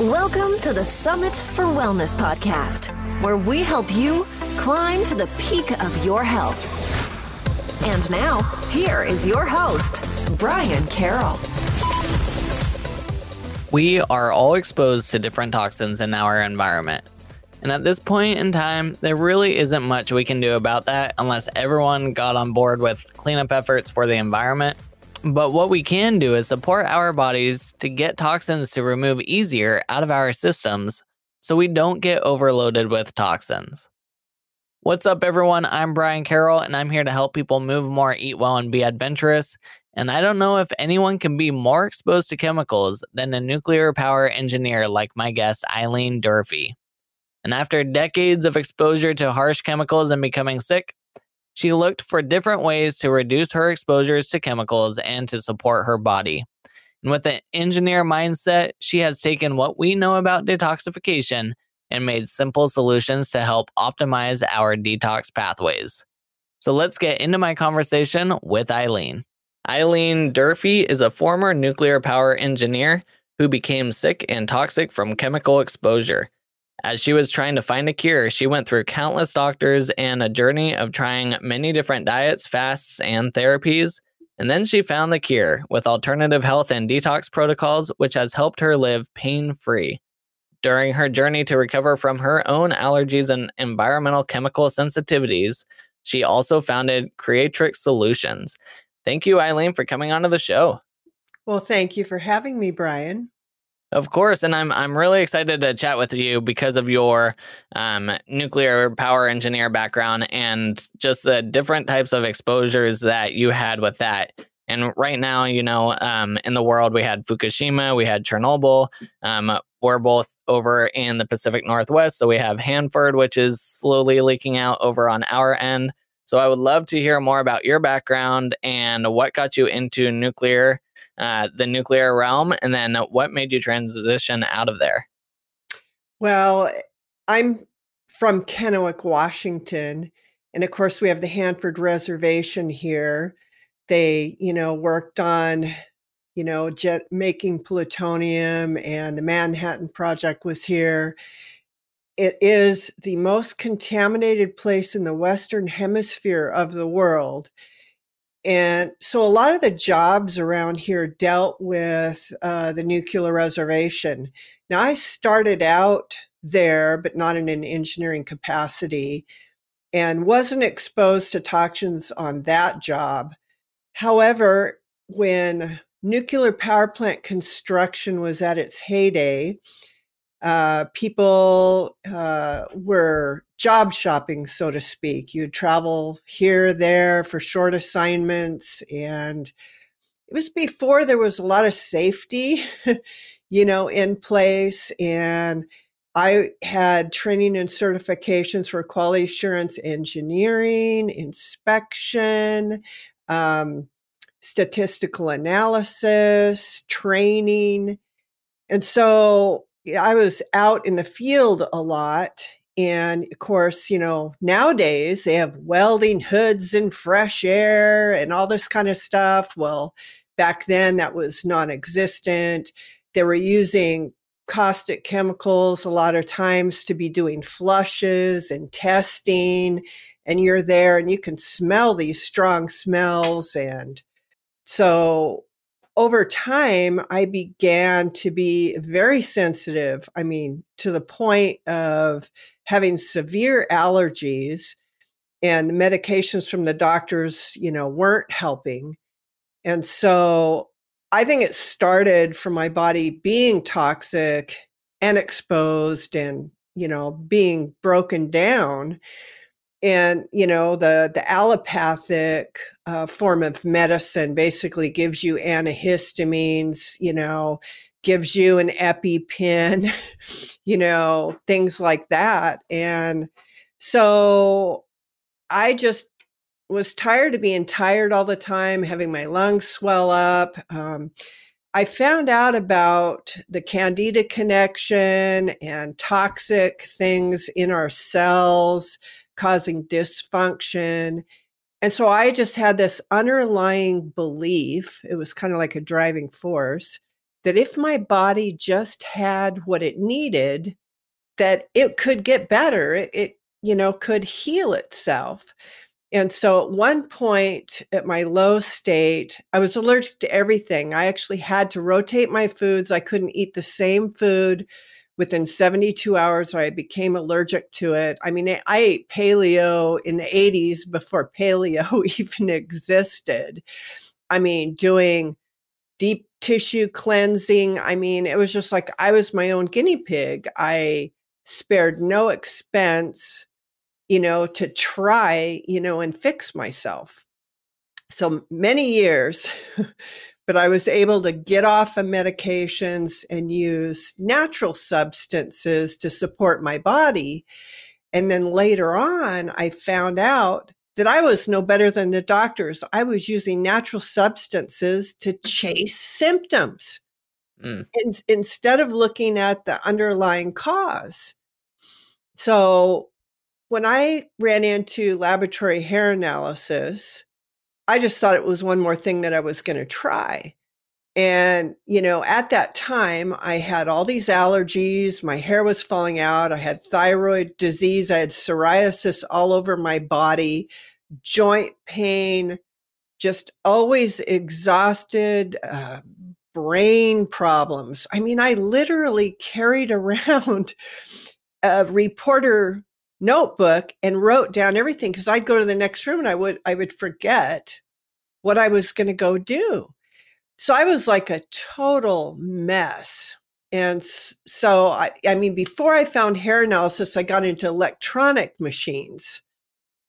Welcome to the Summit for Wellness podcast, where we help you climb to the peak of your health. And now, here is your host, Brian Carroll. We are all exposed to different toxins in our environment. And at this point in time, there really isn't much we can do about that unless everyone got on board with cleanup efforts for the environment. But what we can do is support our bodies to get toxins to remove easier out of our systems so we don't get overloaded with toxins. What's up, everyone? I'm Brian Carroll, and I'm here to help people move more, eat well, and be adventurous. And I don't know if anyone can be more exposed to chemicals than a nuclear power engineer like my guest, Eileen Durfee. And after decades of exposure to harsh chemicals and becoming sick, she looked for different ways to reduce her exposures to chemicals and to support her body. And with an engineer mindset, she has taken what we know about detoxification and made simple solutions to help optimize our detox pathways. So let's get into my conversation with Eileen. Eileen Durfee is a former nuclear power engineer who became sick and toxic from chemical exposure. As she was trying to find a cure, she went through countless doctors and a journey of trying many different diets, fasts, and therapies. And then she found the cure with alternative health and detox protocols, which has helped her live pain free. During her journey to recover from her own allergies and environmental chemical sensitivities, she also founded Creatrix Solutions. Thank you, Eileen, for coming onto the show. Well, thank you for having me, Brian. Of course, and I'm I'm really excited to chat with you because of your um, nuclear power engineer background and just the different types of exposures that you had with that. And right now, you know, um, in the world, we had Fukushima, we had Chernobyl. Um, we're both over in the Pacific Northwest, so we have Hanford, which is slowly leaking out over on our end. So I would love to hear more about your background and what got you into nuclear uh, the nuclear realm, and then what made you transition out of there? Well, I'm from Kennewick, Washington, and of course we have the Hanford Reservation here. They, you know, worked on, you know, jet making plutonium, and the Manhattan Project was here. It is the most contaminated place in the Western Hemisphere of the world and so a lot of the jobs around here dealt with uh, the nuclear reservation. Now, I started out there, but not in an engineering capacity, and wasn't exposed to toxins on that job. However, when nuclear power plant construction was at its heyday, uh, people uh, were job shopping, so to speak. You'd travel here, there for short assignments. And it was before there was a lot of safety, you know, in place. And I had training and certifications for quality assurance engineering, inspection, um, statistical analysis, training. And so I was out in the field a lot and of course, you know, nowadays they have welding hoods and fresh air and all this kind of stuff. Well, back then that was non existent. They were using caustic chemicals a lot of times to be doing flushes and testing. And you're there and you can smell these strong smells. And so over time, I began to be very sensitive. I mean, to the point of having severe allergies and the medications from the doctors, you know, weren't helping. And so I think it started from my body being toxic and exposed and, you know, being broken down. And, you know, the, the allopathic uh, form of medicine basically gives you antihistamines, you know, gives you an EpiPen, you know, things like that. And so I just was tired of being tired all the time, having my lungs swell up. Um, I found out about the candida connection and toxic things in our cells causing dysfunction. And so I just had this underlying belief, it was kind of like a driving force, that if my body just had what it needed, that it could get better. It, it you know, could heal itself. And so at one point at my low state, I was allergic to everything. I actually had to rotate my foods. I couldn't eat the same food within 72 hours I became allergic to it. I mean, I ate paleo in the 80s before paleo even existed. I mean, doing deep tissue cleansing. I mean, it was just like I was my own guinea pig. I spared no expense, you know, to try, you know, and fix myself. So many years, but I was able to get off of medications and use natural substances to support my body. And then later on, I found out that I was no better than the doctors. I was using natural substances to chase symptoms mm. in, instead of looking at the underlying cause. So when I ran into laboratory hair analysis, I just thought it was one more thing that I was going to try. And, you know, at that time, I had all these allergies. My hair was falling out. I had thyroid disease. I had psoriasis all over my body, joint pain, just always exhausted, uh, brain problems. I mean, I literally carried around a reporter notebook and wrote down everything because I'd go to the next room and I would I would forget what I was going to go do. So I was like a total mess. And so I I mean before I found hair analysis I got into electronic machines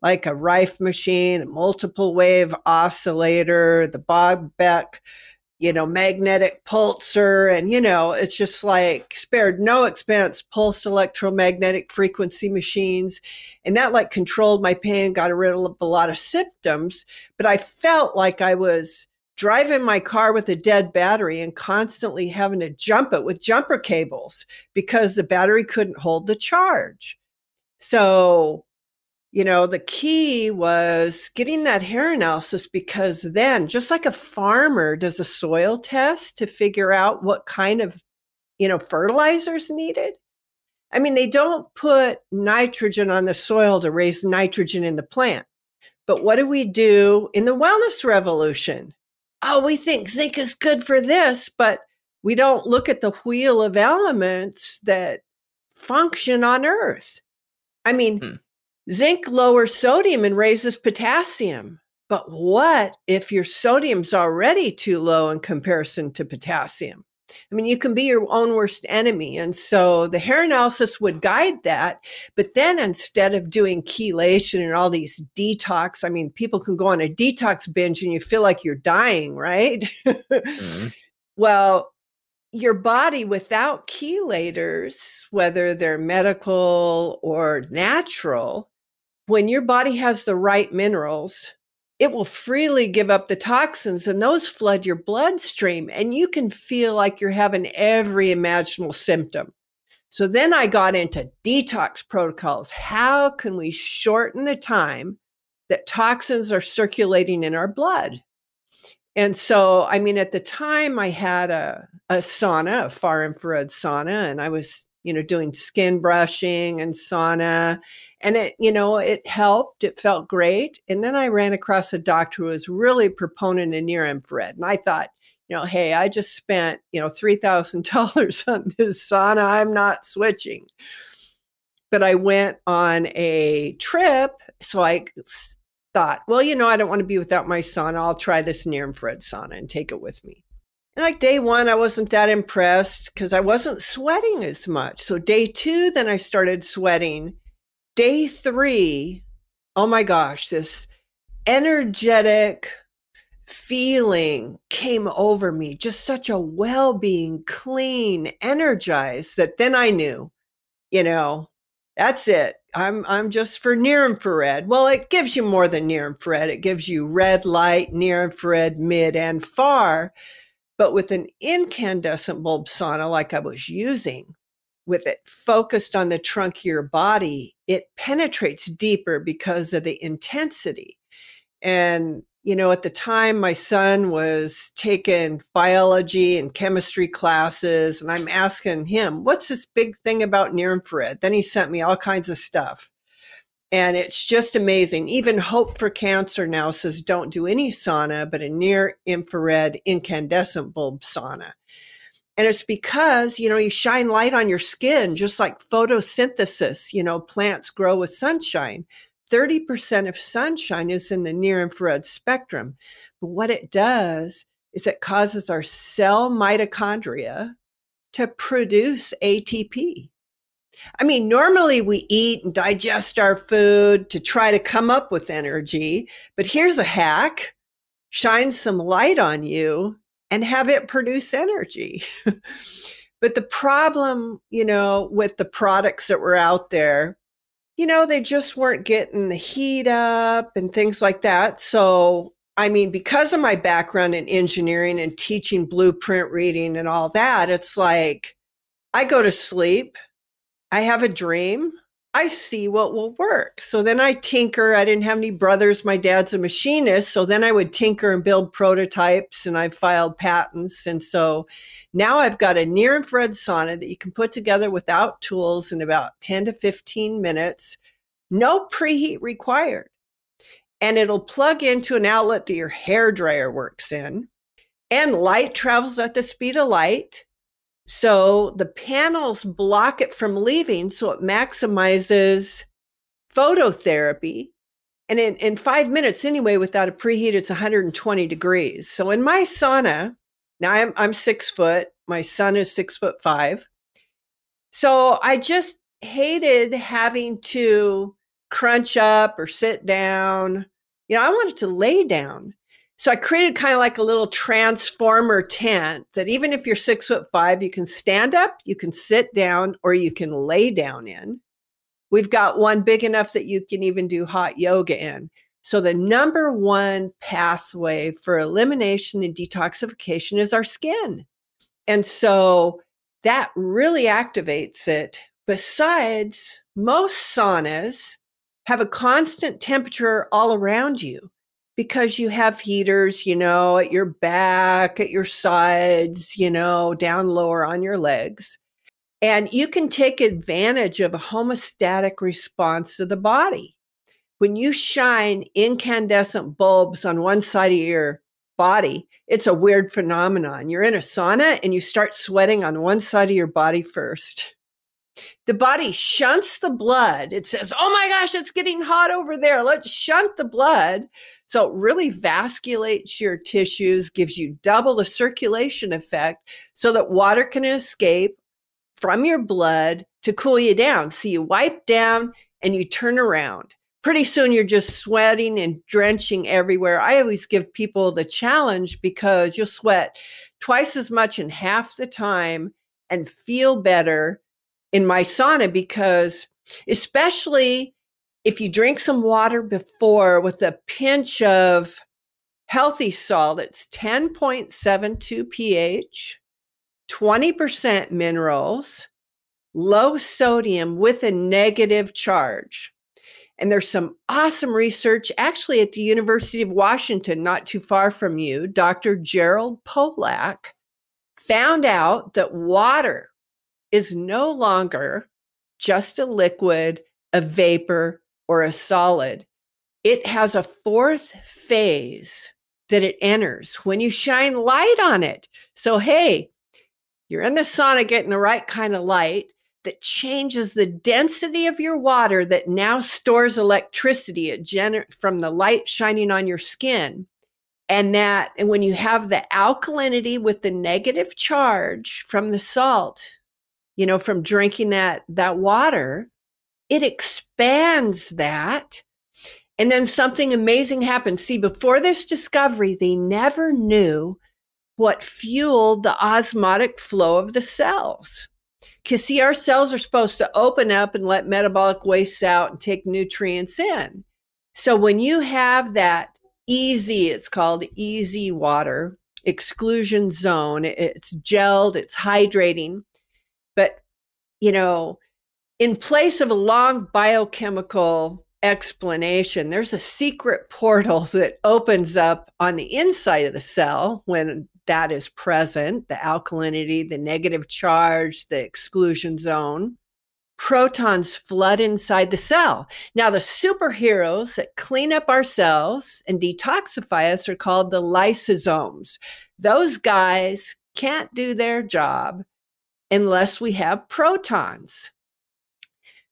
like a Rife machine, a multiple wave oscillator, the Bob Beck you know, magnetic pulser. And, you know, it's just like spared no expense, pulse electromagnetic frequency machines. And that like controlled my pain, got rid of a lot of symptoms. But I felt like I was driving my car with a dead battery and constantly having to jump it with jumper cables because the battery couldn't hold the charge. So you know, the key was getting that hair analysis because then, just like a farmer does a soil test to figure out what kind of, you know, fertilizers needed. I mean, they don't put nitrogen on the soil to raise nitrogen in the plant. But what do we do in the wellness revolution? Oh, we think zinc is good for this, but we don't look at the wheel of elements that function on Earth. I mean, hmm Zinc lowers sodium and raises potassium. But what if your sodium's already too low in comparison to potassium? I mean, you can be your own worst enemy. And so the hair analysis would guide that. But then instead of doing chelation and all these detox, I mean, people can go on a detox binge and you feel like you're dying, right? mm-hmm. Well, your body without chelators, whether they're medical or natural, when your body has the right minerals, it will freely give up the toxins and those flood your bloodstream and you can feel like you're having every imaginable symptom. So then I got into detox protocols. How can we shorten the time that toxins are circulating in our blood? And so, I mean, at the time I had a, a sauna, a far infrared sauna, and I was you know, doing skin brushing and sauna. And it, you know, it helped. It felt great. And then I ran across a doctor who was really proponent of near infrared. And I thought, you know, hey, I just spent, you know, $3,000 on this sauna. I'm not switching. But I went on a trip. So I thought, well, you know, I don't want to be without my sauna. I'll try this near infrared sauna and take it with me. And like day one, I wasn't that impressed because I wasn't sweating as much. So day two, then I started sweating. Day three, oh my gosh, this energetic feeling came over me, just such a well being, clean, energized that then I knew, you know, that's it. I'm I'm just for near infrared. Well, it gives you more than near infrared. It gives you red light, near infrared, mid, and far. But with an incandescent bulb sauna, like I was using, with it focused on the trunk of your body, it penetrates deeper because of the intensity. And, you know, at the time my son was taking biology and chemistry classes, and I'm asking him, what's this big thing about near infrared? Then he sent me all kinds of stuff. And it's just amazing. Even Hope for Cancer now says don't do any sauna, but a near infrared incandescent bulb sauna. And it's because, you know, you shine light on your skin, just like photosynthesis, you know, plants grow with sunshine. 30% of sunshine is in the near infrared spectrum. But what it does is it causes our cell mitochondria to produce ATP. I mean, normally we eat and digest our food to try to come up with energy, but here's a hack shine some light on you and have it produce energy. but the problem, you know, with the products that were out there, you know, they just weren't getting the heat up and things like that. So, I mean, because of my background in engineering and teaching blueprint reading and all that, it's like I go to sleep I have a dream. I see what will work. So then I tinker. I didn't have any brothers. My dad's a machinist. So then I would tinker and build prototypes and I filed patents. And so now I've got a near infrared sauna that you can put together without tools in about 10 to 15 minutes. No preheat required. And it'll plug into an outlet that your hair dryer works in. And light travels at the speed of light. So the panels block it from leaving, so it maximizes phototherapy. And in, in five minutes, anyway, without a preheat, it's 120 degrees. So in my sauna, now I'm, I'm six foot, my son is six foot five. So I just hated having to crunch up or sit down. You know, I wanted to lay down. So I created kind of like a little transformer tent that even if you're six foot five, you can stand up, you can sit down, or you can lay down in. We've got one big enough that you can even do hot yoga in. So the number one pathway for elimination and detoxification is our skin. And so that really activates it. Besides, most saunas have a constant temperature all around you because you have heaters, you know, at your back, at your sides, you know, down lower on your legs. And you can take advantage of a homeostatic response to the body. When you shine incandescent bulbs on one side of your body, it's a weird phenomenon. You're in a sauna and you start sweating on one side of your body first the body shunts the blood. It says, Oh my gosh, it's getting hot over there. Let's shunt the blood. So it really vasculates your tissues, gives you double the circulation effect so that water can escape from your blood to cool you down. So you wipe down and you turn around. Pretty soon you're just sweating and drenching everywhere. I always give people the challenge because you'll sweat twice as much in half the time and feel better in my sauna because especially if you drink some water before with a pinch of healthy salt, it's 10.72 pH, 20% minerals, low sodium with a negative charge. And there's some awesome research actually at the University of Washington, not too far from you. Dr. Gerald Pollack found out that water is no longer just a liquid, a vapor, or a solid. It has a fourth phase that it enters when you shine light on it. So, hey, you're in the sauna getting the right kind of light that changes the density of your water that now stores electricity gener- from the light shining on your skin. And that, and when you have the alkalinity with the negative charge from the salt, you know, from drinking that, that water, it expands that. And then something amazing happens. See, before this discovery, they never knew what fueled the osmotic flow of the cells. Because, see, our cells are supposed to open up and let metabolic wastes out and take nutrients in. So, when you have that easy, it's called EZ water exclusion zone, it's gelled, it's hydrating, but, you know, in place of a long biochemical explanation. There's a secret portal that opens up on the inside of the cell when that is present the alkalinity, the negative charge, the exclusion zone. Protons flood inside the cell. Now, the superheroes that clean up our cells and detoxify us are called the lysosomes. Those guys can't do their job unless we have protons.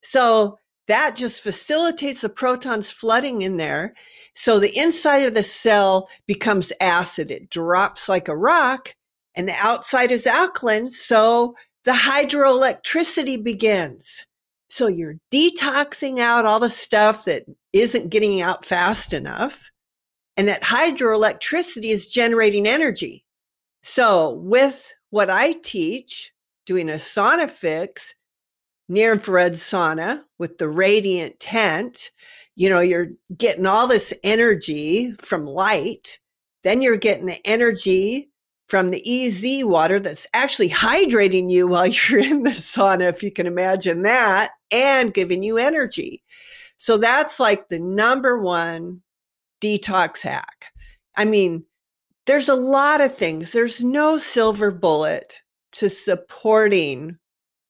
So, that just facilitates the protons flooding in there. So the inside of the cell becomes acid. It drops like a rock and the outside is alkaline. So the hydroelectricity begins. So you're detoxing out all the stuff that isn't getting out fast enough. And that hydroelectricity is generating energy. So with what I teach, doing a sauna fix, near infrared sauna with the radiant tent, you know, you're getting all this energy from light. Then you're getting the energy from the EZ water that's actually hydrating you while you're in the sauna, if you can imagine that, and giving you energy. So that's like the number one detox hack. I mean, there's a lot of things. There's no silver bullet to supporting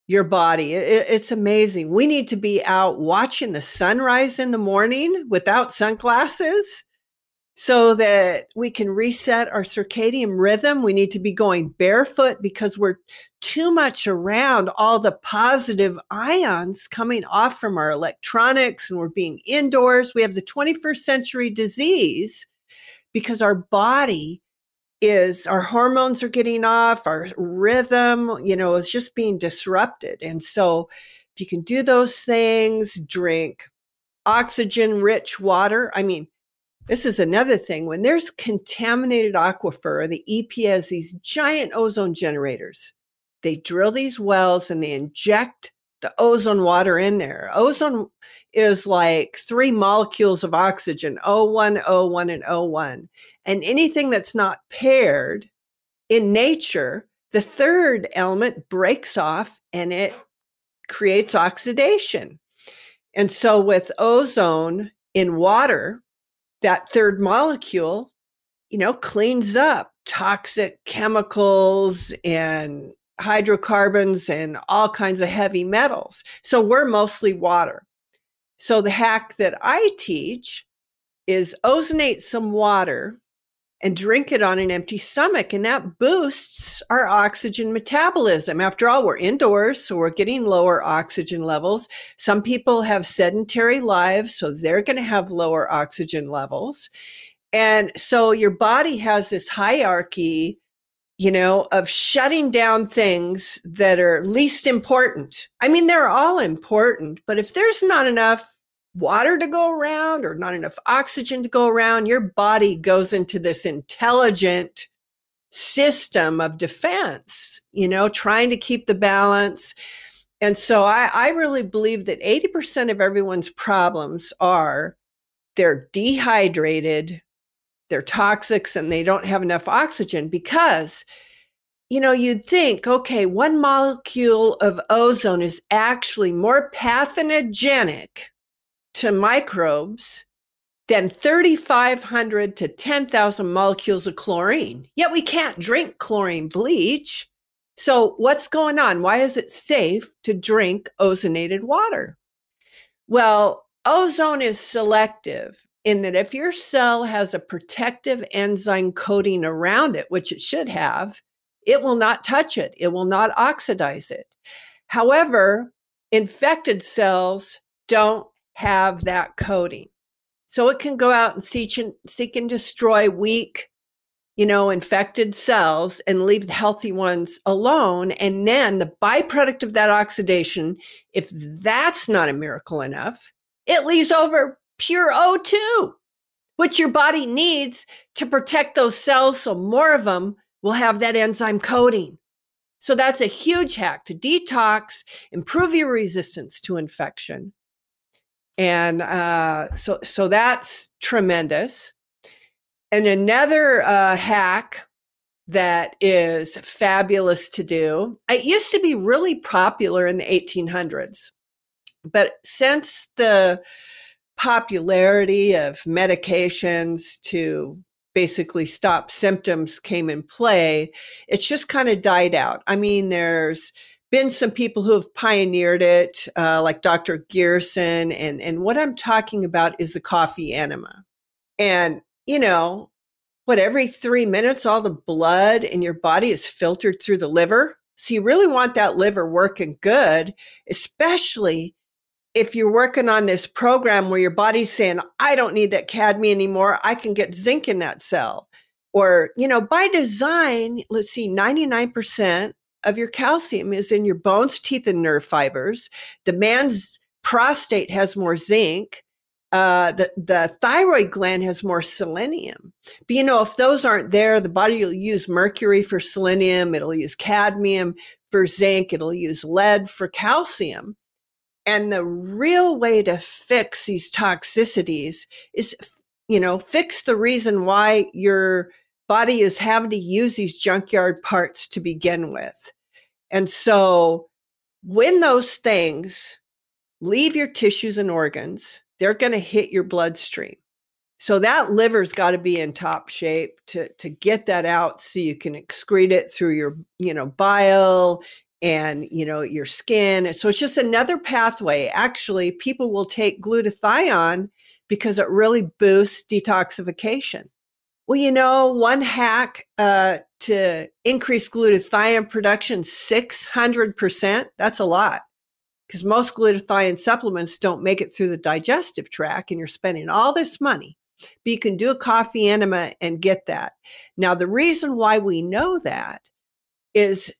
your body. It, it's amazing. We need to be out watching the sunrise in the morning without sunglasses so that we can reset our circadian rhythm. We need to be going barefoot because we're too much around all the positive ions coming off from our electronics and we're being indoors. We have the 21st century disease because our body is our hormones are getting off, our rhythm, you know, is just being disrupted. And so if you can do those things, drink oxygen rich water. I mean, this is another thing. When there's contaminated aquifer, the EP has these giant ozone generators. They drill these wells and they inject the ozone water in there. Ozone is like three molecules of oxygen, O1, O1, and O1. And anything that's not paired in nature, the third element breaks off and it creates oxidation. And so with ozone in water, that third molecule, you know, cleans up toxic chemicals and hydrocarbons and all kinds of heavy metals. So we're mostly water. So the hack that I teach is ozonate some water and drink it on an empty stomach. And that boosts our oxygen metabolism. After all, we're indoors, so we're getting lower oxygen levels. Some people have sedentary lives, so they're going to have lower oxygen levels. And so your body has this hierarchy you know, of shutting down things that are least important. I mean, they're all important, but if there's not enough water to go around or not enough oxygen to go around, your body goes into this intelligent system of defense, you know, trying to keep the balance. And so I, I really believe that 80% of everyone's problems are they're dehydrated they're toxics and they don't have enough oxygen because you know you'd think okay one molecule of ozone is actually more pathogenic to microbes than 3500 to 10,000 molecules of chlorine. Yet we can't drink chlorine bleach. So what's going on? Why is it safe to drink ozonated water? Well ozone is selective in that if your cell has a protective enzyme coating around it, which it should have, it will not touch it, it will not oxidize it. However, infected cells don't have that coating. So it can go out and seek and, seek and destroy weak, you know, infected cells and leave the healthy ones alone. And then the byproduct of that oxidation, if that's not a miracle enough, it leaves over pure O2, which your body needs to protect those cells so more of them will have that enzyme coating. So that's a huge hack to detox, improve your resistance to infection. And uh, so, so that's tremendous. And another uh, hack that is fabulous to do. It used to be really popular in the 1800s, but since the popularity of medications to basically stop symptoms came in play, it's just kind of died out. I mean, there's been some people who have pioneered it, uh, like Dr. Gerson, and and what I'm talking about is the coffee enema, and you know, what every three minutes, all the blood in your body is filtered through the liver. So you really want that liver working good, especially if you're working on this program where your body's saying, I don't need that cadmium anymore, I can get zinc in that cell. Or, you know, by design, let's see, 99% of your calcium is in your bones, teeth, and nerve fibers. The man's prostate has more zinc. Uh, the, the thyroid gland has more selenium. But you know, if those aren't there, the body will use mercury for selenium, it'll use cadmium for zinc, it'll use lead for calcium. And the real way to fix these toxicities is, you know, fix the reason why your body is having to use these junkyard parts to begin with. And so when those things leave your tissues and organs, they're going to hit your bloodstream. So that liver's got to be in top shape to to get that out so you can excrete it through your, you know, bile and you know your skin so it's just another pathway. Actually people will take glutathione because it really boosts detoxification. Well you know one hack uh, to increase glutathione production 600% that's a lot because most glutathione supplements don't make it through the digestive tract and you're spending all this money but you can do a coffee enema and get that. Now the reason why we know that is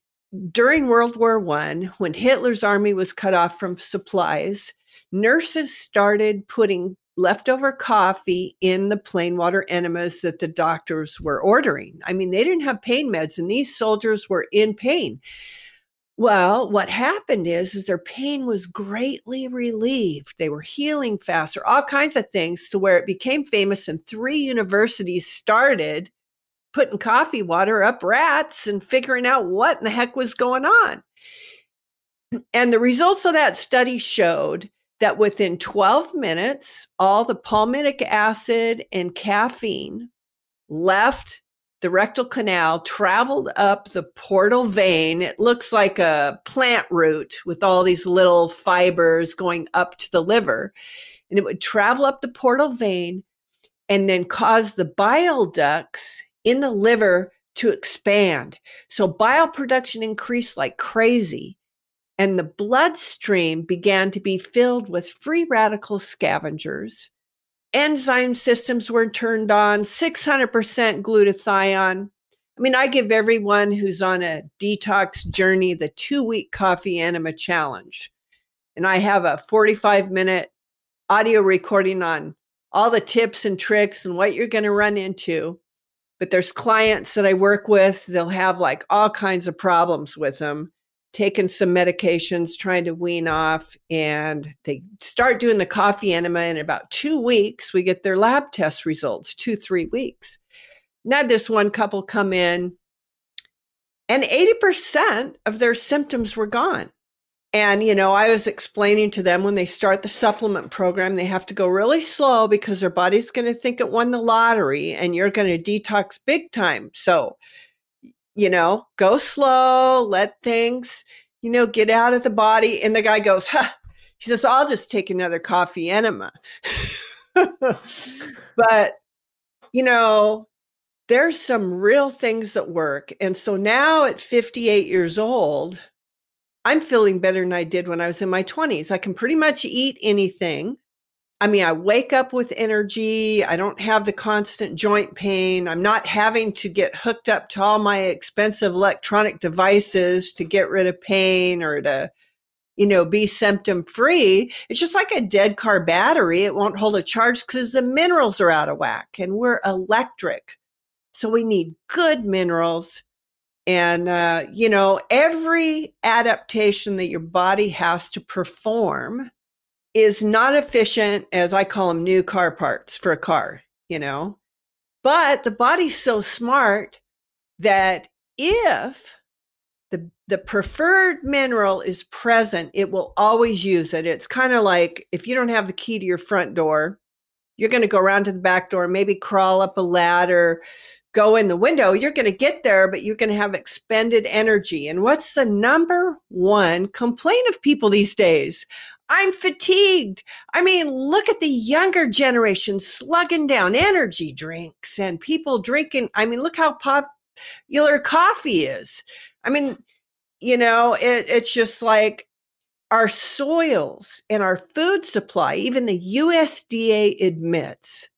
during World War One, when Hitler's army was cut off from supplies, nurses started putting leftover coffee in the plain water enemas that the doctors were ordering. I mean, they didn't have pain meds, and these soldiers were in pain. Well, what happened is, is their pain was greatly relieved. They were healing faster, all kinds of things to where it became famous, and three universities started putting coffee water up rats and figuring out what in the heck was going on. And the results of that study showed that within 12 minutes, all the palmitic acid and caffeine left the rectal canal, traveled up the portal vein. It looks like a plant root with all these little fibers going up to the liver. And it would travel up the portal vein and then cause the bile ducts in the liver to expand. So bile production increased like crazy. And the bloodstream began to be filled with free radical scavengers. Enzyme systems were turned on, 600% glutathione. I mean, I give everyone who's on a detox journey the two week coffee enema challenge. And I have a 45 minute audio recording on all the tips and tricks and what you're going to run into but there's clients that I work with, they'll have like all kinds of problems with them, taking some medications, trying to wean off, and they start doing the coffee enema. In about two weeks, we get their lab test results, two, three weeks. Now, this one couple come in, and 80% of their symptoms were gone. And, you know, I was explaining to them when they start the supplement program, they have to go really slow because their body's going to think it won the lottery and you're going to detox big time. So, you know, go slow, let things, you know, get out of the body. And the guy goes, huh. He says, I'll just take another coffee enema. but, you know, there's some real things that work. And so now at 58 years old, I'm feeling better than I did when I was in my 20s. I can pretty much eat anything. I mean, I wake up with energy. I don't have the constant joint pain. I'm not having to get hooked up to all my expensive electronic devices to get rid of pain or to, you know, be symptom free. It's just like a dead car battery. It won't hold a charge because the minerals are out of whack and we're electric. So we need good minerals and, uh, you know, every adaptation that your body has to perform is not efficient, as I call them, new car parts for a car, you know. But the body's so smart that if the the preferred mineral is present, it will always use it. It's kind of like if you don't have the key to your front door, you're going to go around to the back door, maybe crawl up a ladder, go in the window. You're going to get there, but you're going to have expended energy. And what's the number one complaint of people these days? I'm fatigued. I mean, look at the younger generation slugging down energy drinks and people drinking. I mean, look how popular coffee is. I mean, you know, it, it's just like our soils and our food supply, even the USDA admits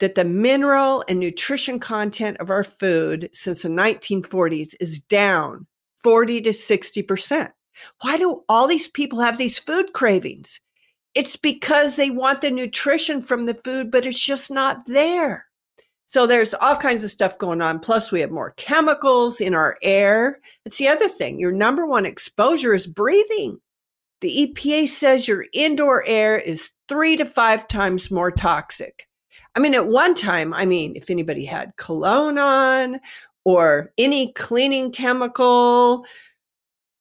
that the mineral and nutrition content of our food since the 1940s is down 40 to 60%. Why do all these people have these food cravings? It's because they want the nutrition from the food, but it's just not there. So there's all kinds of stuff going on. Plus, we have more chemicals in our air. It's the other thing. Your number one exposure is breathing. The EPA says your indoor air is three to five times more toxic. I mean, at one time, I mean, if anybody had cologne on or any cleaning chemical,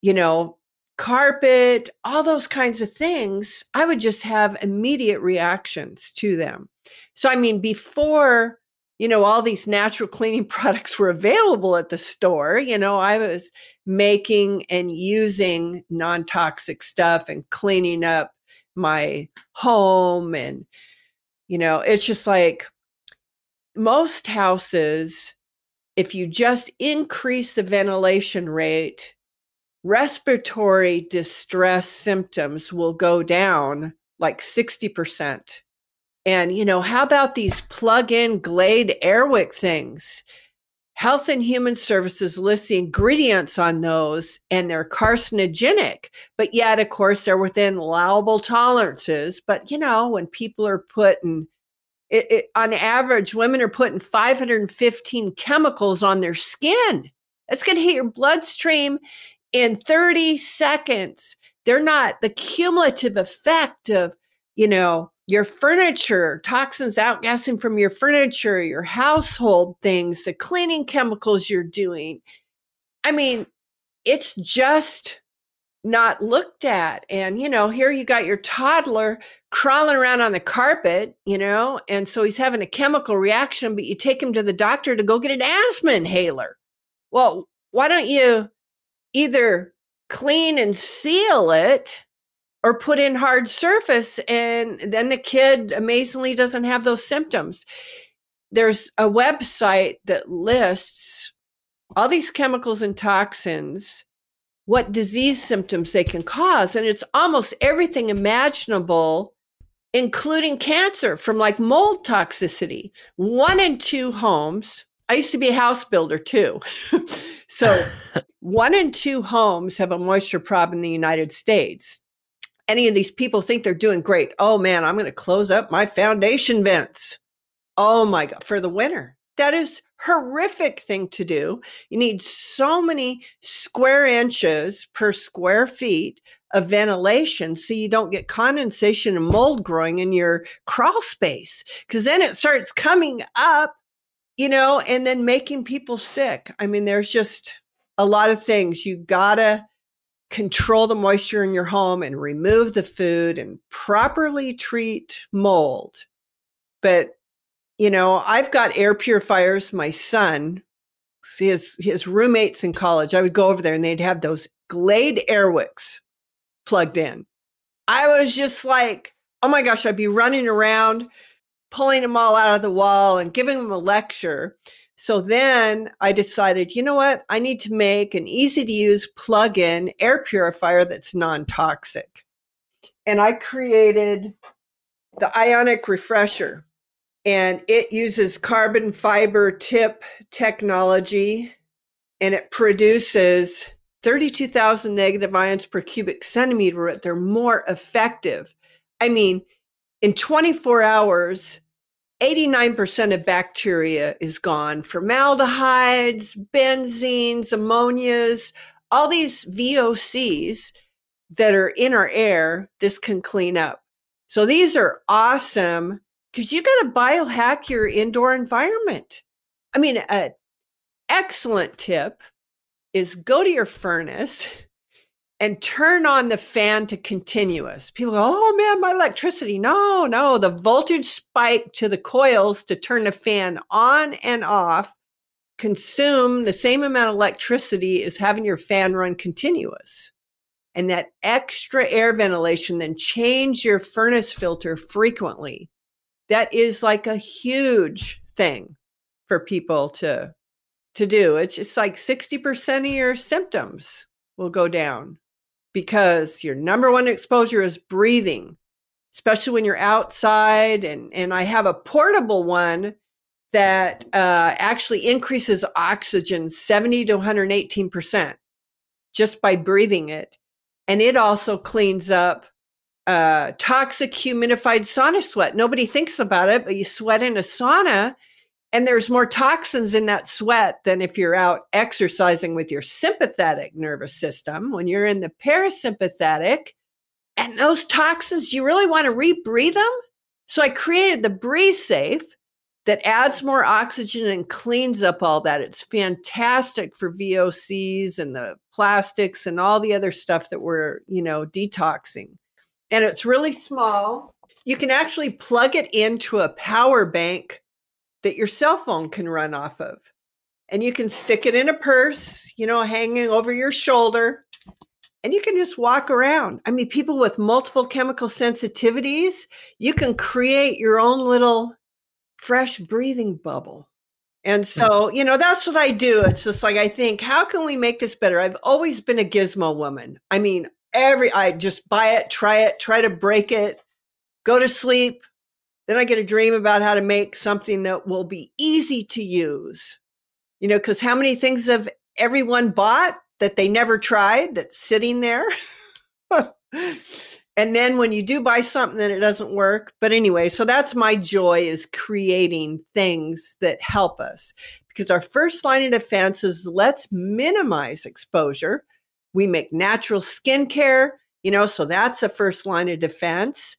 you know, carpet, all those kinds of things, I would just have immediate reactions to them. So, I mean, before you know, all these natural cleaning products were available at the store. You know, I was making and using non toxic stuff and cleaning up my home. And, you know, it's just like most houses, if you just increase the ventilation rate, respiratory distress symptoms will go down like 60%. And, you know, how about these plug in Glade Airwick things? Health and Human Services lists the ingredients on those and they're carcinogenic, but yet, of course, they're within allowable tolerances. But, you know, when people are putting it, it, on average, women are putting 515 chemicals on their skin. That's going to hit your bloodstream in 30 seconds. They're not the cumulative effect of, you know, your furniture, toxins outgassing from your furniture, your household things, the cleaning chemicals you're doing. I mean, it's just not looked at. And, you know, here you got your toddler crawling around on the carpet, you know, and so he's having a chemical reaction, but you take him to the doctor to go get an asthma inhaler. Well, why don't you either clean and seal it or put in hard surface and then the kid amazingly doesn't have those symptoms. There's a website that lists all these chemicals and toxins what disease symptoms they can cause and it's almost everything imaginable including cancer from like mold toxicity. One in two homes i used to be a house builder too. So one in two homes have a moisture problem in the united states any of these people think they're doing great. Oh man, I'm going to close up my foundation vents. Oh my God, for the winter. That is horrific thing to do. You need so many square inches per square feet of ventilation so you don't get condensation and mold growing in your crawl space because then it starts coming up, you know, and then making people sick. I mean, there's just a lot of things you gotta control the moisture in your home and remove the food and properly treat mold. But, you know, I've got air purifiers. My son, his, his roommates in college, I would go over there and they'd have those Glade Airwicks plugged in. I was just like, oh my gosh, I'd be running around, pulling them all out of the wall and giving them a lecture. So then I decided, you know what? I need to make an easy to use plug in air purifier that's non toxic. And I created the Ionic Refresher, and it uses carbon fiber tip technology and it produces 32,000 negative ions per cubic centimeter. They're more effective. I mean, in 24 hours, 89% of bacteria is gone. Formaldehydes, benzenes, ammonias, all these VOCs that are in our air, this can clean up. So these are awesome because you got to biohack your indoor environment. I mean, an excellent tip is go to your furnace and turn on the fan to continuous. People go, oh man, my electricity. No, no, the voltage spike to the coils to turn the fan on and off consume the same amount of electricity as having your fan run continuous. And that extra air ventilation, then change your furnace filter frequently. That is like a huge thing for people to to do. It's just like 60% of your symptoms will go down because your number one exposure is breathing, especially when you're outside. And, and I have a portable one that uh, actually increases oxygen 70 to 118% just by breathing it. And it also cleans up uh, toxic humidified sauna sweat. Nobody thinks about it, but you sweat in a sauna and there's more toxins in that sweat than if you're out exercising with your sympathetic nervous system. When you're in the parasympathetic, and those toxins, you really want to rebreathe them. So I created the Breathe Safe that adds more oxygen and cleans up all that. It's fantastic for VOCs and the plastics and all the other stuff that we're, you know, detoxing. And it's really small. You can actually plug it into a power bank that your cell phone can run off of. And you can stick it in a purse, you know, hanging over your shoulder, and you can just walk around. I mean, people with multiple chemical sensitivities, you can create your own little fresh breathing bubble. And hmm. so, you know, that's what I do. It's just like I think, how can we make this better? I've always been a gizmo woman. I mean, every I just buy it, try it, try to break it, go to sleep, then I get a dream about how to make something that will be easy to use. You know, because how many things have everyone bought that they never tried that's sitting there? and then when you do buy something then it doesn't work but anyway so that's my joy is creating things that help us because our first line of defense is let's minimize exposure we make natural skincare you know so that's a first line of defense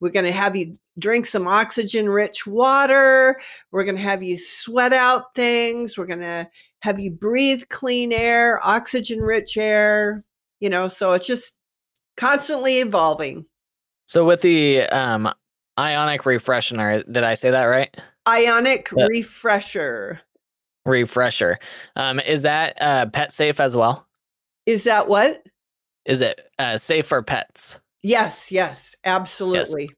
we're going to have you drink some oxygen rich water. We're going to have you sweat out things. We're going to have you breathe clean air, oxygen rich air, you know, so it's just constantly evolving. So with the um, ionic refresher, did I say that right? Ionic yeah. refresher. Refresher. Um, is that uh, pet safe as well? Is that what? Is it uh, safe for pets? Yes, yes, absolutely.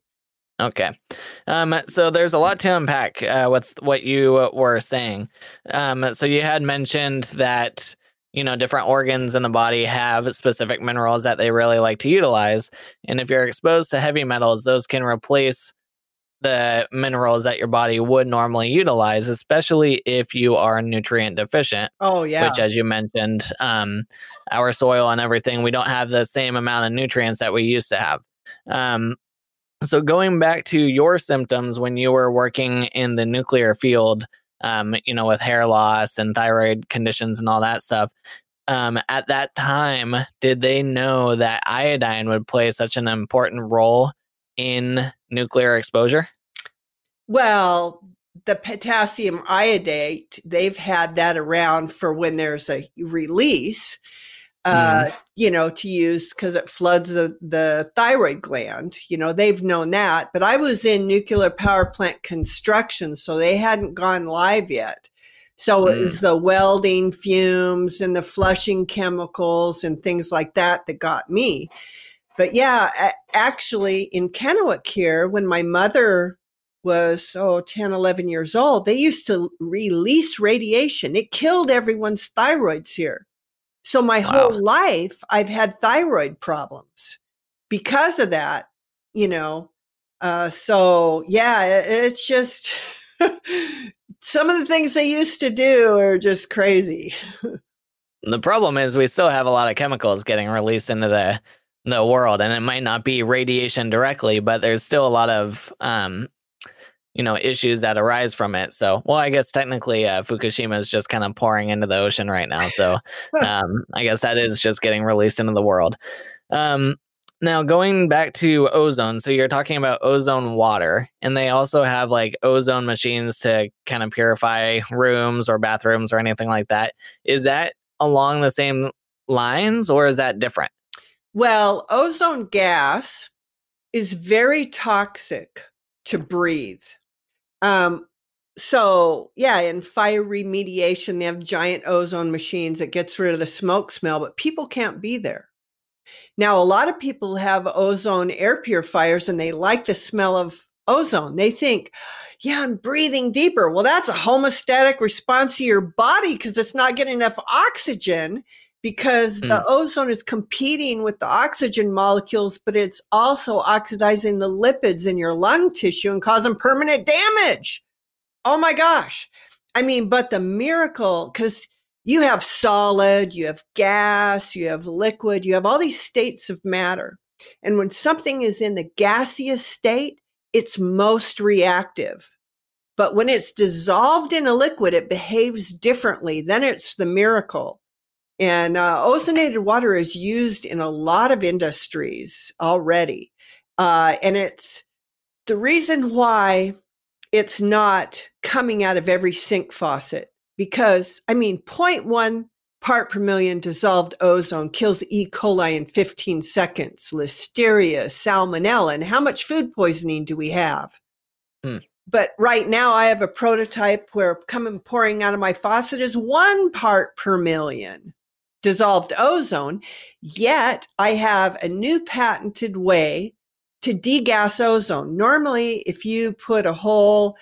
Yes. Okay. Um, so there's a lot to unpack uh, with what you were saying. Um, so you had mentioned that, you know, different organs in the body have specific minerals that they really like to utilize. And if you're exposed to heavy metals, those can replace the minerals that your body would normally utilize, especially if you are nutrient deficient. Oh, yeah. Which, as you mentioned, um, our soil and everything, we don't have the same amount of nutrients that we used to have. Um, so, going back to your symptoms when you were working in the nuclear field, um, you know, with hair loss and thyroid conditions and all that stuff, um, at that time, did they know that iodine would play such an important role in nuclear exposure? Well, the potassium iodate, they've had that around for when there's a release uh, mm. you know, to use because it floods the, the thyroid gland. You know, they've known that. But I was in nuclear power plant construction, so they hadn't gone live yet. So mm. it was the welding fumes and the flushing chemicals and things like that that got me. But yeah, actually, in Kennewick here, when my mother was oh 10 11 years old they used to release radiation it killed everyone's thyroids here so my wow. whole life, I've had thyroid problems because of that, you know. Uh, so yeah, it's just some of the things they used to do are just crazy. the problem is we still have a lot of chemicals getting released into the the world, and it might not be radiation directly, but there's still a lot of um, you know issues that arise from it. So well i guess technically uh, fukushima is just kind of pouring into the ocean right now so um, i guess that is just getting released into the world. Um, now going back to ozone so you're talking about ozone water and they also have like ozone machines to kind of purify rooms or bathrooms or anything like that. Is that along the same lines or is that different? Well, ozone gas is very toxic to breathe. Um, so yeah, in fire remediation, they have giant ozone machines that gets rid of the smoke smell, but people can't be there. Now, a lot of people have ozone air purifiers and they like the smell of ozone. They think, yeah, I'm breathing deeper. Well, that's a homeostatic response to your body because it's not getting enough oxygen because mm. the ozone is competing with the oxygen molecules, but it's also oxidizing the lipids in your lung tissue and causing permanent damage. Oh my gosh. I mean, but the miracle, because you have solid, you have gas, you have liquid, you have all these states of matter. And when something is in the gaseous state, it's most reactive. But when it's dissolved in a liquid, it behaves differently. Then it's the miracle. And uh, ozonated water is used in a lot of industries already. Uh, and it's the reason why it's not coming out of every sink faucet because, I mean, 0.1 part per million dissolved ozone kills E. coli in 15 seconds, listeria, salmonella. And how much food poisoning do we have? Mm. But right now, I have a prototype where coming pouring out of my faucet is one part per million dissolved ozone. Yet I have a new patented way to degas ozone. Normally, if you put a whole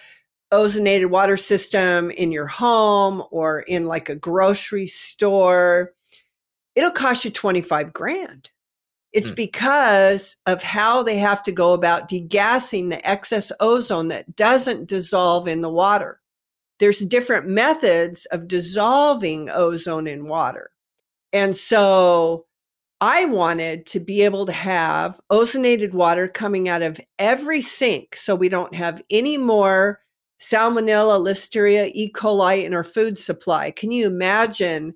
ozonated water system in your home or in like a grocery store, it'll cost you 25 grand. It's hmm. because of how they have to go about degassing the excess ozone that doesn't dissolve in the water. There's different methods of dissolving ozone in water. And so I wanted to be able to have ozonated water coming out of every sink so we don't have any more salmonella, listeria, E. coli in our food supply. Can you imagine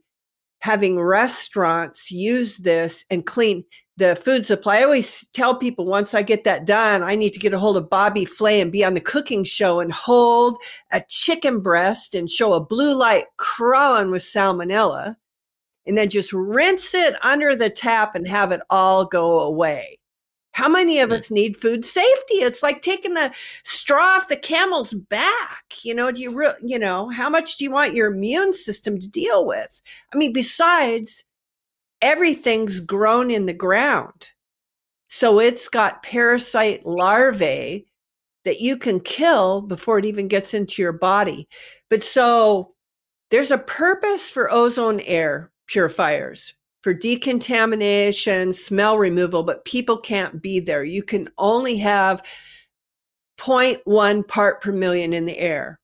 having restaurants use this and clean the food supply? I always tell people once I get that done, I need to get a hold of Bobby Flay and be on the cooking show and hold a chicken breast and show a blue light crawling with salmonella and then just rinse it under the tap and have it all go away. How many of mm. us need food safety? It's like taking the straw off the camel's back. You know, do you re- you know, how much do you want your immune system to deal with? I mean, besides everything's grown in the ground. So it's got parasite larvae that you can kill before it even gets into your body. But so there's a purpose for ozone air purifiers for decontamination, smell removal, but people can't be there. You can only have 0.1 part per million in the air.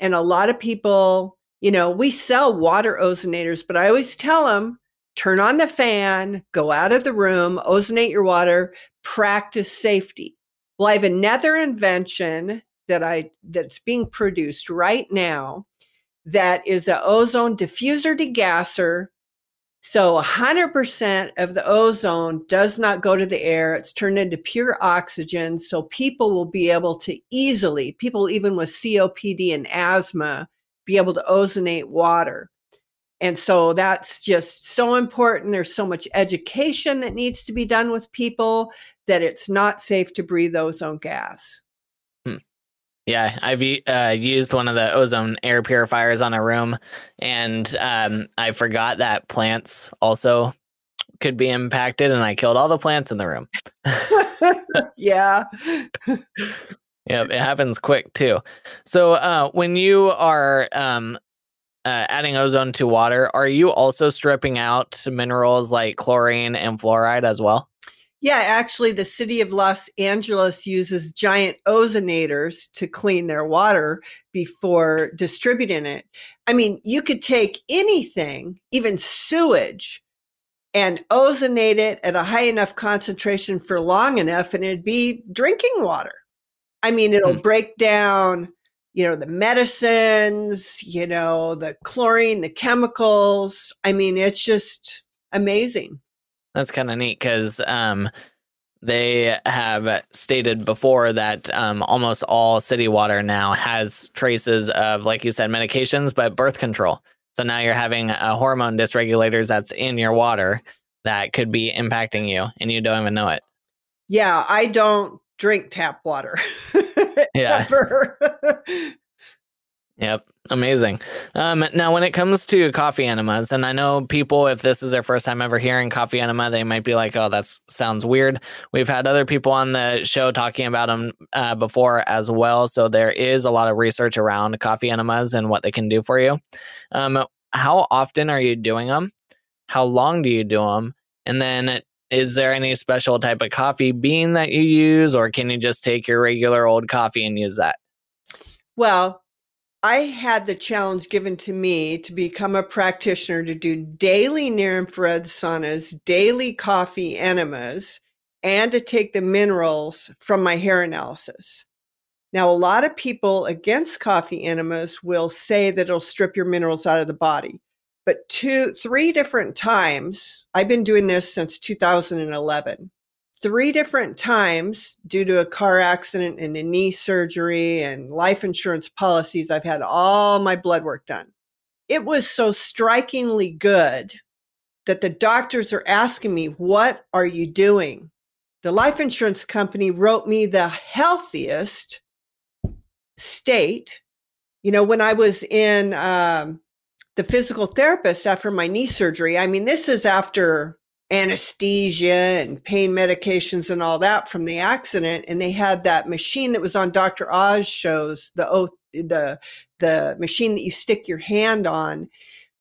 And a lot of people, you know, we sell water ozonators, but I always tell them turn on the fan, go out of the room, ozonate your water, practice safety. Well, I have another invention that I that's being produced right now that is an ozone diffuser degasser so 100% of the ozone does not go to the air. It's turned into pure oxygen. So people will be able to easily, people even with COPD and asthma, be able to ozonate water. And so that's just so important. There's so much education that needs to be done with people that it's not safe to breathe ozone gas. Yeah, I've uh, used one of the ozone air purifiers on a room, and um, I forgot that plants also could be impacted, and I killed all the plants in the room. yeah. yep, it happens quick too. So, uh, when you are um, uh, adding ozone to water, are you also stripping out minerals like chlorine and fluoride as well? Yeah, actually, the city of Los Angeles uses giant ozonators to clean their water before distributing it. I mean, you could take anything, even sewage, and ozonate it at a high enough concentration for long enough, and it'd be drinking water. I mean, it'll hmm. break down, you know, the medicines, you know, the chlorine, the chemicals. I mean, it's just amazing. That's kind of neat because um, they have stated before that um, almost all city water now has traces of, like you said, medications, but birth control. So now you're having a hormone dysregulators that's in your water that could be impacting you and you don't even know it. Yeah, I don't drink tap water. yeah. Yep. Amazing. Um, now, when it comes to coffee enemas, and I know people, if this is their first time ever hearing coffee enema, they might be like, oh, that sounds weird. We've had other people on the show talking about them uh, before as well. So there is a lot of research around coffee enemas and what they can do for you. Um, how often are you doing them? How long do you do them? And then is there any special type of coffee bean that you use, or can you just take your regular old coffee and use that? Well, I had the challenge given to me to become a practitioner to do daily near infrared saunas, daily coffee enemas, and to take the minerals from my hair analysis. Now, a lot of people against coffee enemas will say that it'll strip your minerals out of the body. But two, three different times, I've been doing this since 2011 three different times due to a car accident and a knee surgery and life insurance policies. I've had all my blood work done. It was so strikingly good that the doctors are asking me, What are you doing? The life insurance company wrote me the healthiest state. You know, when I was in um, the physical therapist after my knee surgery, I mean, this is after anesthesia and pain medications and all that from the accident and they had that machine that was on Dr. Oz shows the oath the the machine that you stick your hand on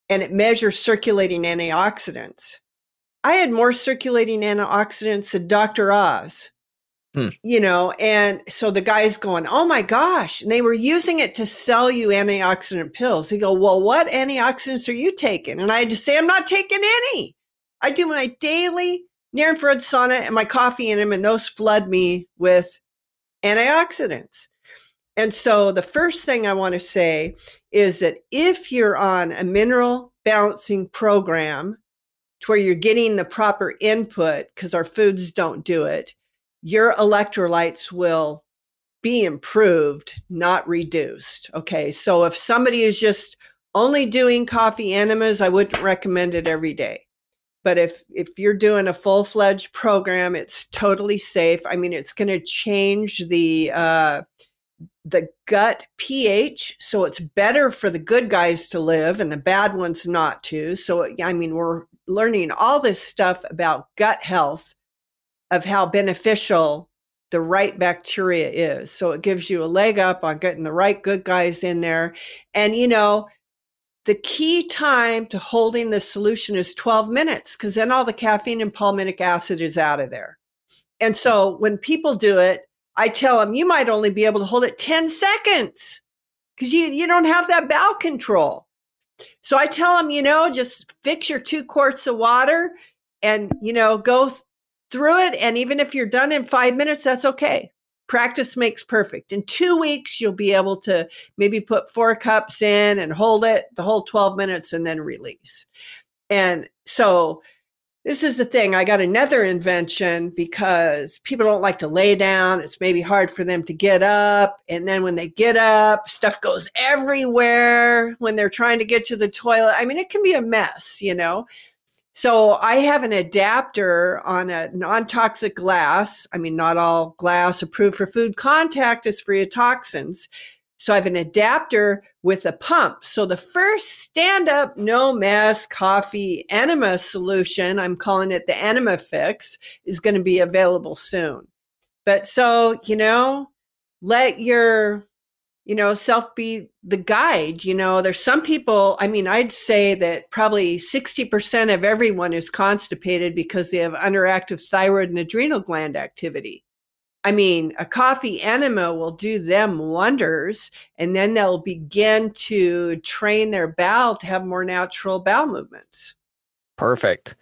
and it measures circulating antioxidants. I had more circulating antioxidants than Dr. Oz. Hmm. You know, and so the guy's going, Oh my gosh. And they were using it to sell you antioxidant pills. They go, Well, what antioxidants are you taking? And I had to say, I'm not taking any. I do my daily near infrared sauna and my coffee in them, and those flood me with antioxidants. And so the first thing I want to say is that if you're on a mineral balancing program to where you're getting the proper input because our foods don't do it, your electrolytes will be improved, not reduced. Okay. So if somebody is just only doing coffee enemas, I wouldn't recommend it every day but if if you're doing a full-fledged program it's totally safe. I mean it's going to change the uh, the gut ph so it's better for the good guys to live and the bad ones not to. So i mean we're learning all this stuff about gut health of how beneficial the right bacteria is. So it gives you a leg up on getting the right good guys in there. And you know the key time to holding the solution is 12 minutes because then all the caffeine and palmitic acid is out of there. And so when people do it, I tell them you might only be able to hold it 10 seconds because you, you don't have that bowel control. So I tell them, you know, just fix your two quarts of water and, you know, go th- through it. And even if you're done in five minutes, that's okay practice makes perfect. In two weeks, you'll be able to maybe put four cups in and hold it the whole 12 minutes and then release. And so, this is the thing. I got another invention because people don't like to lay down. It's maybe hard for them to get up. And then when they get up, stuff goes everywhere when they're trying to get to the toilet. I mean, it can be a mess, you know? So I have an adapter on a non-toxic glass. I mean, not all glass approved for food contact is free of toxins. So I have an adapter with a pump. So the first stand up, no mess coffee enema solution, I'm calling it the enema fix, is going to be available soon. But so, you know, let your you know, self be the guide. You know, there's some people, I mean, I'd say that probably 60% of everyone is constipated because they have underactive thyroid and adrenal gland activity. I mean, a coffee enema will do them wonders, and then they'll begin to train their bowel to have more natural bowel movements. Perfect.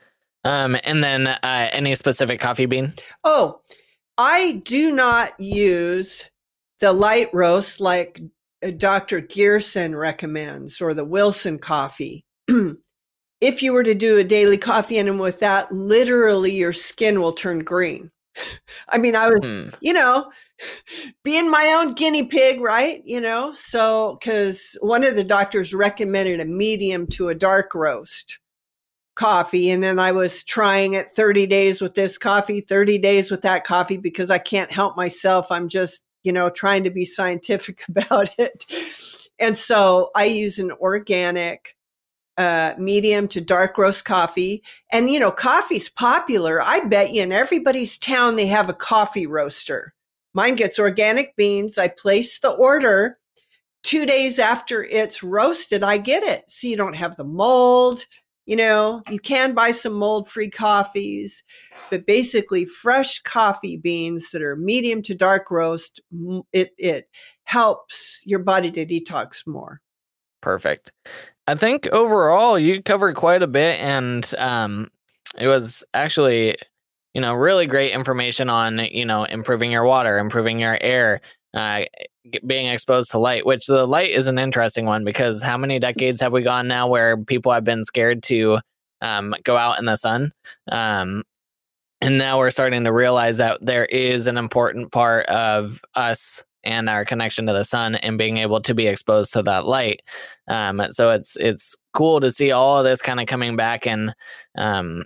Um, and then uh, any specific coffee bean? Oh, I do not use the light roast like uh, Dr. Gerson recommends or the Wilson coffee. if you were to do a daily coffee and with that, literally your skin will turn green. I mean, I was, hmm. you know, being my own guinea pig, right? You know, so because one of the doctors recommended a medium to a dark roast coffee. And then I was trying it 30 days with this coffee, 30 days with that coffee because I can't help myself. I'm just, you know, trying to be scientific about it. And so I use an organic uh, medium to dark roast coffee. And, you know, coffee's popular. I bet you in everybody's town they have a coffee roaster. Mine gets organic beans. I place the order. Two days after it's roasted, I get it. So you don't have the mold. You know, you can buy some mold free coffees, but basically, fresh coffee beans that are medium to dark roast, it, it helps your body to detox more. Perfect. I think overall you covered quite a bit, and um, it was actually, you know, really great information on you know improving your water, improving your air, uh, being exposed to light. Which the light is an interesting one because how many decades have we gone now where people have been scared to um, go out in the sun? Um, and now we're starting to realize that there is an important part of us and our connection to the sun and being able to be exposed to that light. Um, so it's it's cool to see all of this kind of coming back and um,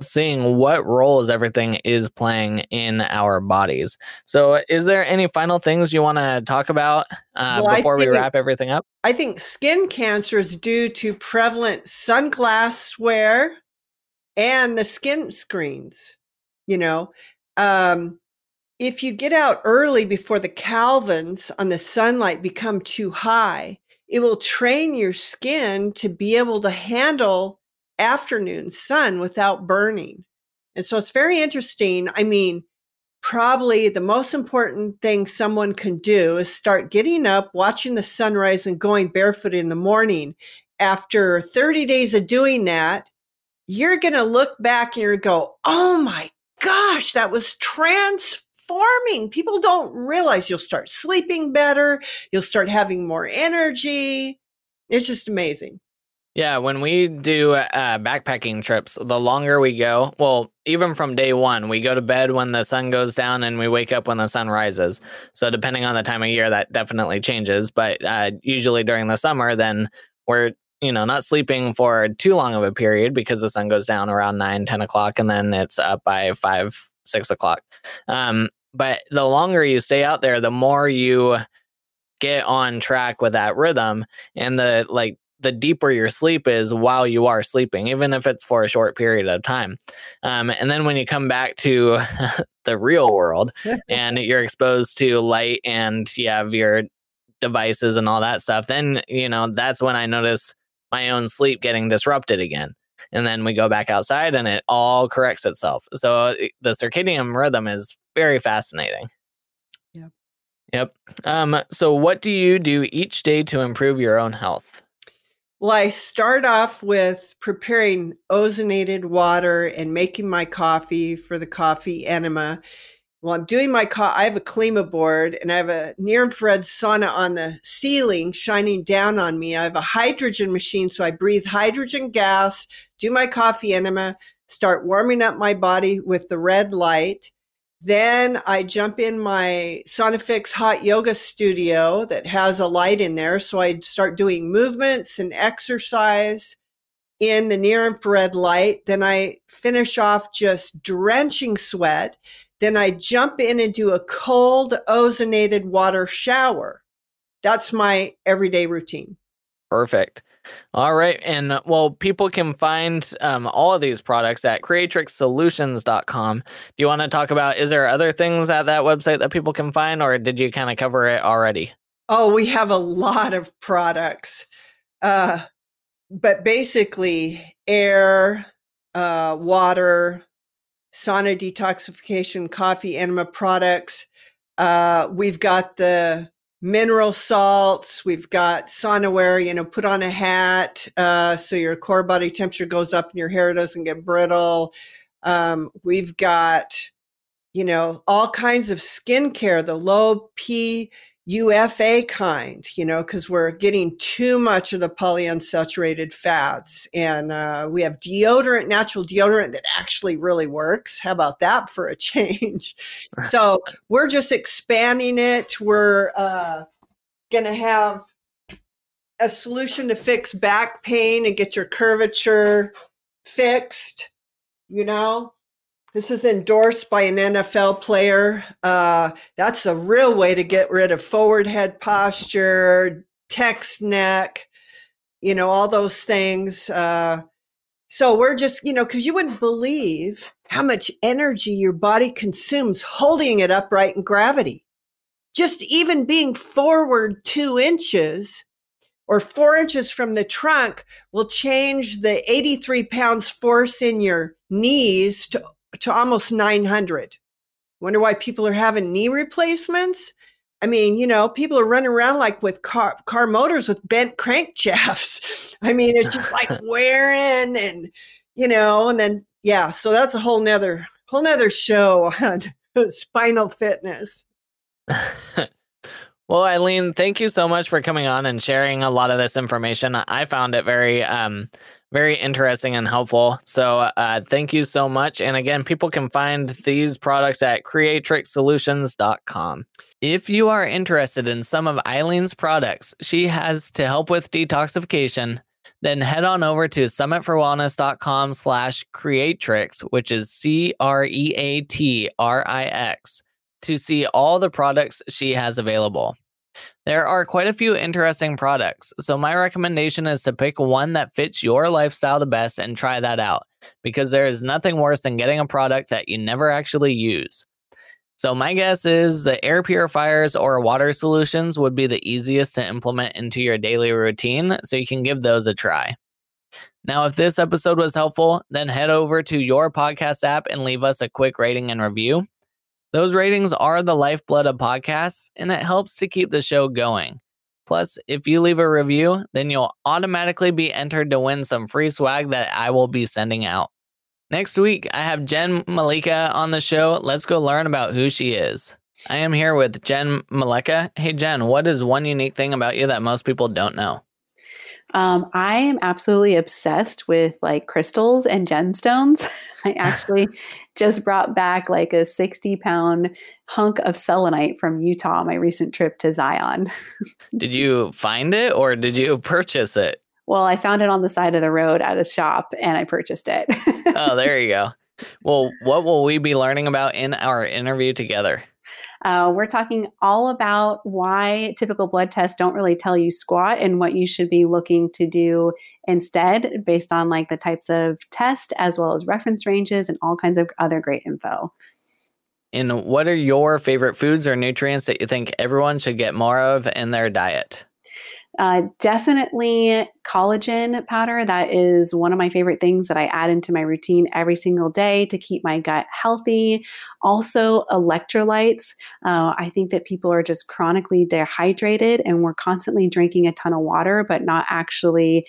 seeing what roles everything is playing in our bodies. So, is there any final things you want to talk about uh, well, before we wrap everything up? I think skin cancer is due to prevalent sunglass wear and the skin screens. You know, um, if you get out early before the Kelvins on the sunlight become too high, it will train your skin to be able to handle afternoon sun without burning. And so it's very interesting. I mean, probably the most important thing someone can do is start getting up, watching the sunrise, and going barefoot in the morning. After 30 days of doing that, you're going to look back and you're go, oh my gosh, that was trans transforming. People don't realize you'll start sleeping better, you'll start having more energy. It's just amazing. Yeah, when we do uh, backpacking trips, the longer we go, well, even from day one, we go to bed when the sun goes down and we wake up when the sun rises. So, depending on the time of year, that definitely changes. But uh, usually during the summer, then we're you know not sleeping for too long of a period because the sun goes down around 9 10 o'clock and then it's up by 5 6 o'clock um, but the longer you stay out there, the more you get on track with that rhythm and the like the deeper your sleep is while you are sleeping, even if it's for a short period of time. Um, and then when you come back to the real world and you're exposed to light and you have your devices and all that stuff, then, you know, that's when I notice my own sleep getting disrupted again and then we go back outside and it all corrects itself. So the circadian rhythm is very fascinating. Yep. Yep. Um, so what do you do each day to improve your own health? Well, I start off with preparing ozonated water and making my coffee for the coffee enema well, I'm doing my co- I have a Klima board and I have a near infrared sauna on the ceiling shining down on me. I have a hydrogen machine, so I breathe hydrogen gas, do my coffee enema, start warming up my body with the red light. Then I jump in my Sonifix hot yoga studio that has a light in there. So I start doing movements and exercise in the near infrared light. Then I finish off just drenching sweat. Then I jump in and do a cold ozonated water shower. That's my everyday routine. Perfect. All right. And well, people can find um, all of these products at creatrixsolutions.com. Do you want to talk about, is there other things at that website that people can find, or did you kind of cover it already? Oh, we have a lot of products. Uh, but basically, air, uh, water, sauna detoxification, coffee enema products. Uh, we've got the mineral salts. We've got sauna wear, you know, put on a hat uh, so your core body temperature goes up and your hair doesn't get brittle. Um, we've got, you know, all kinds of skincare, the low pH UFA kind, you know, because we're getting too much of the polyunsaturated fats. And uh, we have deodorant, natural deodorant that actually really works. How about that for a change? so we're just expanding it. We're uh, going to have a solution to fix back pain and get your curvature fixed, you know. This is endorsed by an NFL player. Uh, that's a real way to get rid of forward head posture, text neck, you know, all those things. Uh, so we're just, you know, because you wouldn't believe how much energy your body consumes holding it upright in gravity. Just even being forward two inches or four inches from the trunk will change the 83 pounds force in your knees to to almost 900. Wonder why people are having knee replacements? I mean, you know, people are running around like with car, car motors with bent crankshafts. I mean, it's just like wearing and, you know, and then, yeah, so that's a whole nother, whole nother show on spinal fitness. well, Eileen, thank you so much for coming on and sharing a lot of this information. I found it very, um, very interesting and helpful. So, uh, thank you so much. And again, people can find these products at creatrixsolutions.com. If you are interested in some of Eileen's products she has to help with detoxification, then head on over to summitforwellness.com slash creatrix, which is C R E A T R I X, to see all the products she has available. There are quite a few interesting products, so my recommendation is to pick one that fits your lifestyle the best and try that out, because there is nothing worse than getting a product that you never actually use. So, my guess is the air purifiers or water solutions would be the easiest to implement into your daily routine, so you can give those a try. Now, if this episode was helpful, then head over to your podcast app and leave us a quick rating and review. Those ratings are the lifeblood of podcasts, and it helps to keep the show going. Plus, if you leave a review, then you'll automatically be entered to win some free swag that I will be sending out. Next week, I have Jen Malika on the show. Let's go learn about who she is. I am here with Jen Malika. Hey, Jen, what is one unique thing about you that most people don't know? Um, I am absolutely obsessed with like crystals and gemstones. I actually just brought back like a 60 pound hunk of selenite from Utah on my recent trip to Zion. did you find it or did you purchase it? Well, I found it on the side of the road at a shop and I purchased it. oh, there you go. Well, what will we be learning about in our interview together? Uh, we're talking all about why typical blood tests don't really tell you squat and what you should be looking to do instead based on like the types of test as well as reference ranges and all kinds of other great info. And what are your favorite foods or nutrients that you think everyone should get more of in their diet? Uh, definitely collagen powder. That is one of my favorite things that I add into my routine every single day to keep my gut healthy. Also, electrolytes. Uh, I think that people are just chronically dehydrated and we're constantly drinking a ton of water, but not actually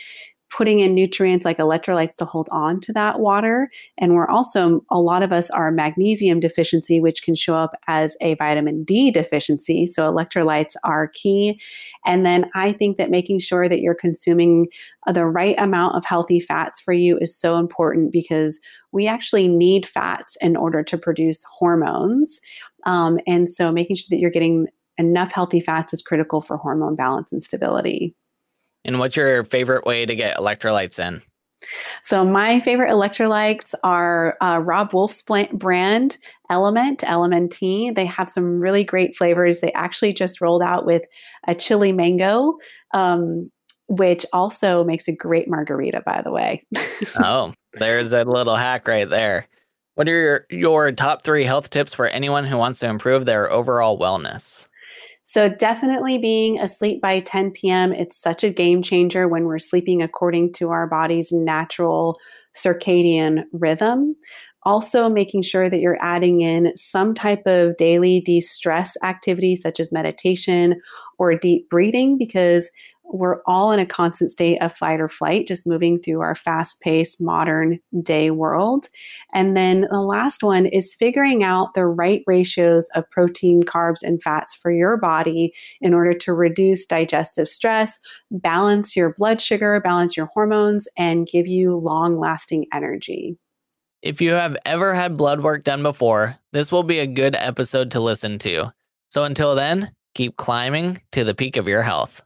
putting in nutrients like electrolytes to hold on to that water. And we're also, a lot of us are magnesium deficiency, which can show up as a vitamin D deficiency. So electrolytes are key. And then I think that making sure that you're consuming the right amount of healthy fats for you is so important because we actually need fats in order to produce hormones. Um, and so making sure that you're getting enough healthy fats is critical for hormone balance and stability. And what's your favorite way to get electrolytes in? So my favorite electrolytes are uh, Robb Wolf's brand Element LMNT. They have some really great flavors. They actually just rolled out with a chili mango, um, which also makes a great margarita. By the way. oh, there's a little hack right there. What are your, your top three health tips for anyone who wants to improve their overall wellness? So, definitely being asleep by 10 p.m., it's such a game changer when we're sleeping according to our body's natural circadian rhythm. Also, making sure that you're adding in some type of daily de stress activity, such as meditation or deep breathing, because we're all in a constant state of fight or flight, just moving through our fast paced modern day world. And then the last one is figuring out the right ratios of protein, carbs, and fats for your body in order to reduce digestive stress, balance your blood sugar, balance your hormones, and give you long lasting energy. If you have ever had blood work done before, this will be a good episode to listen to. So until then, keep climbing to the peak of your health.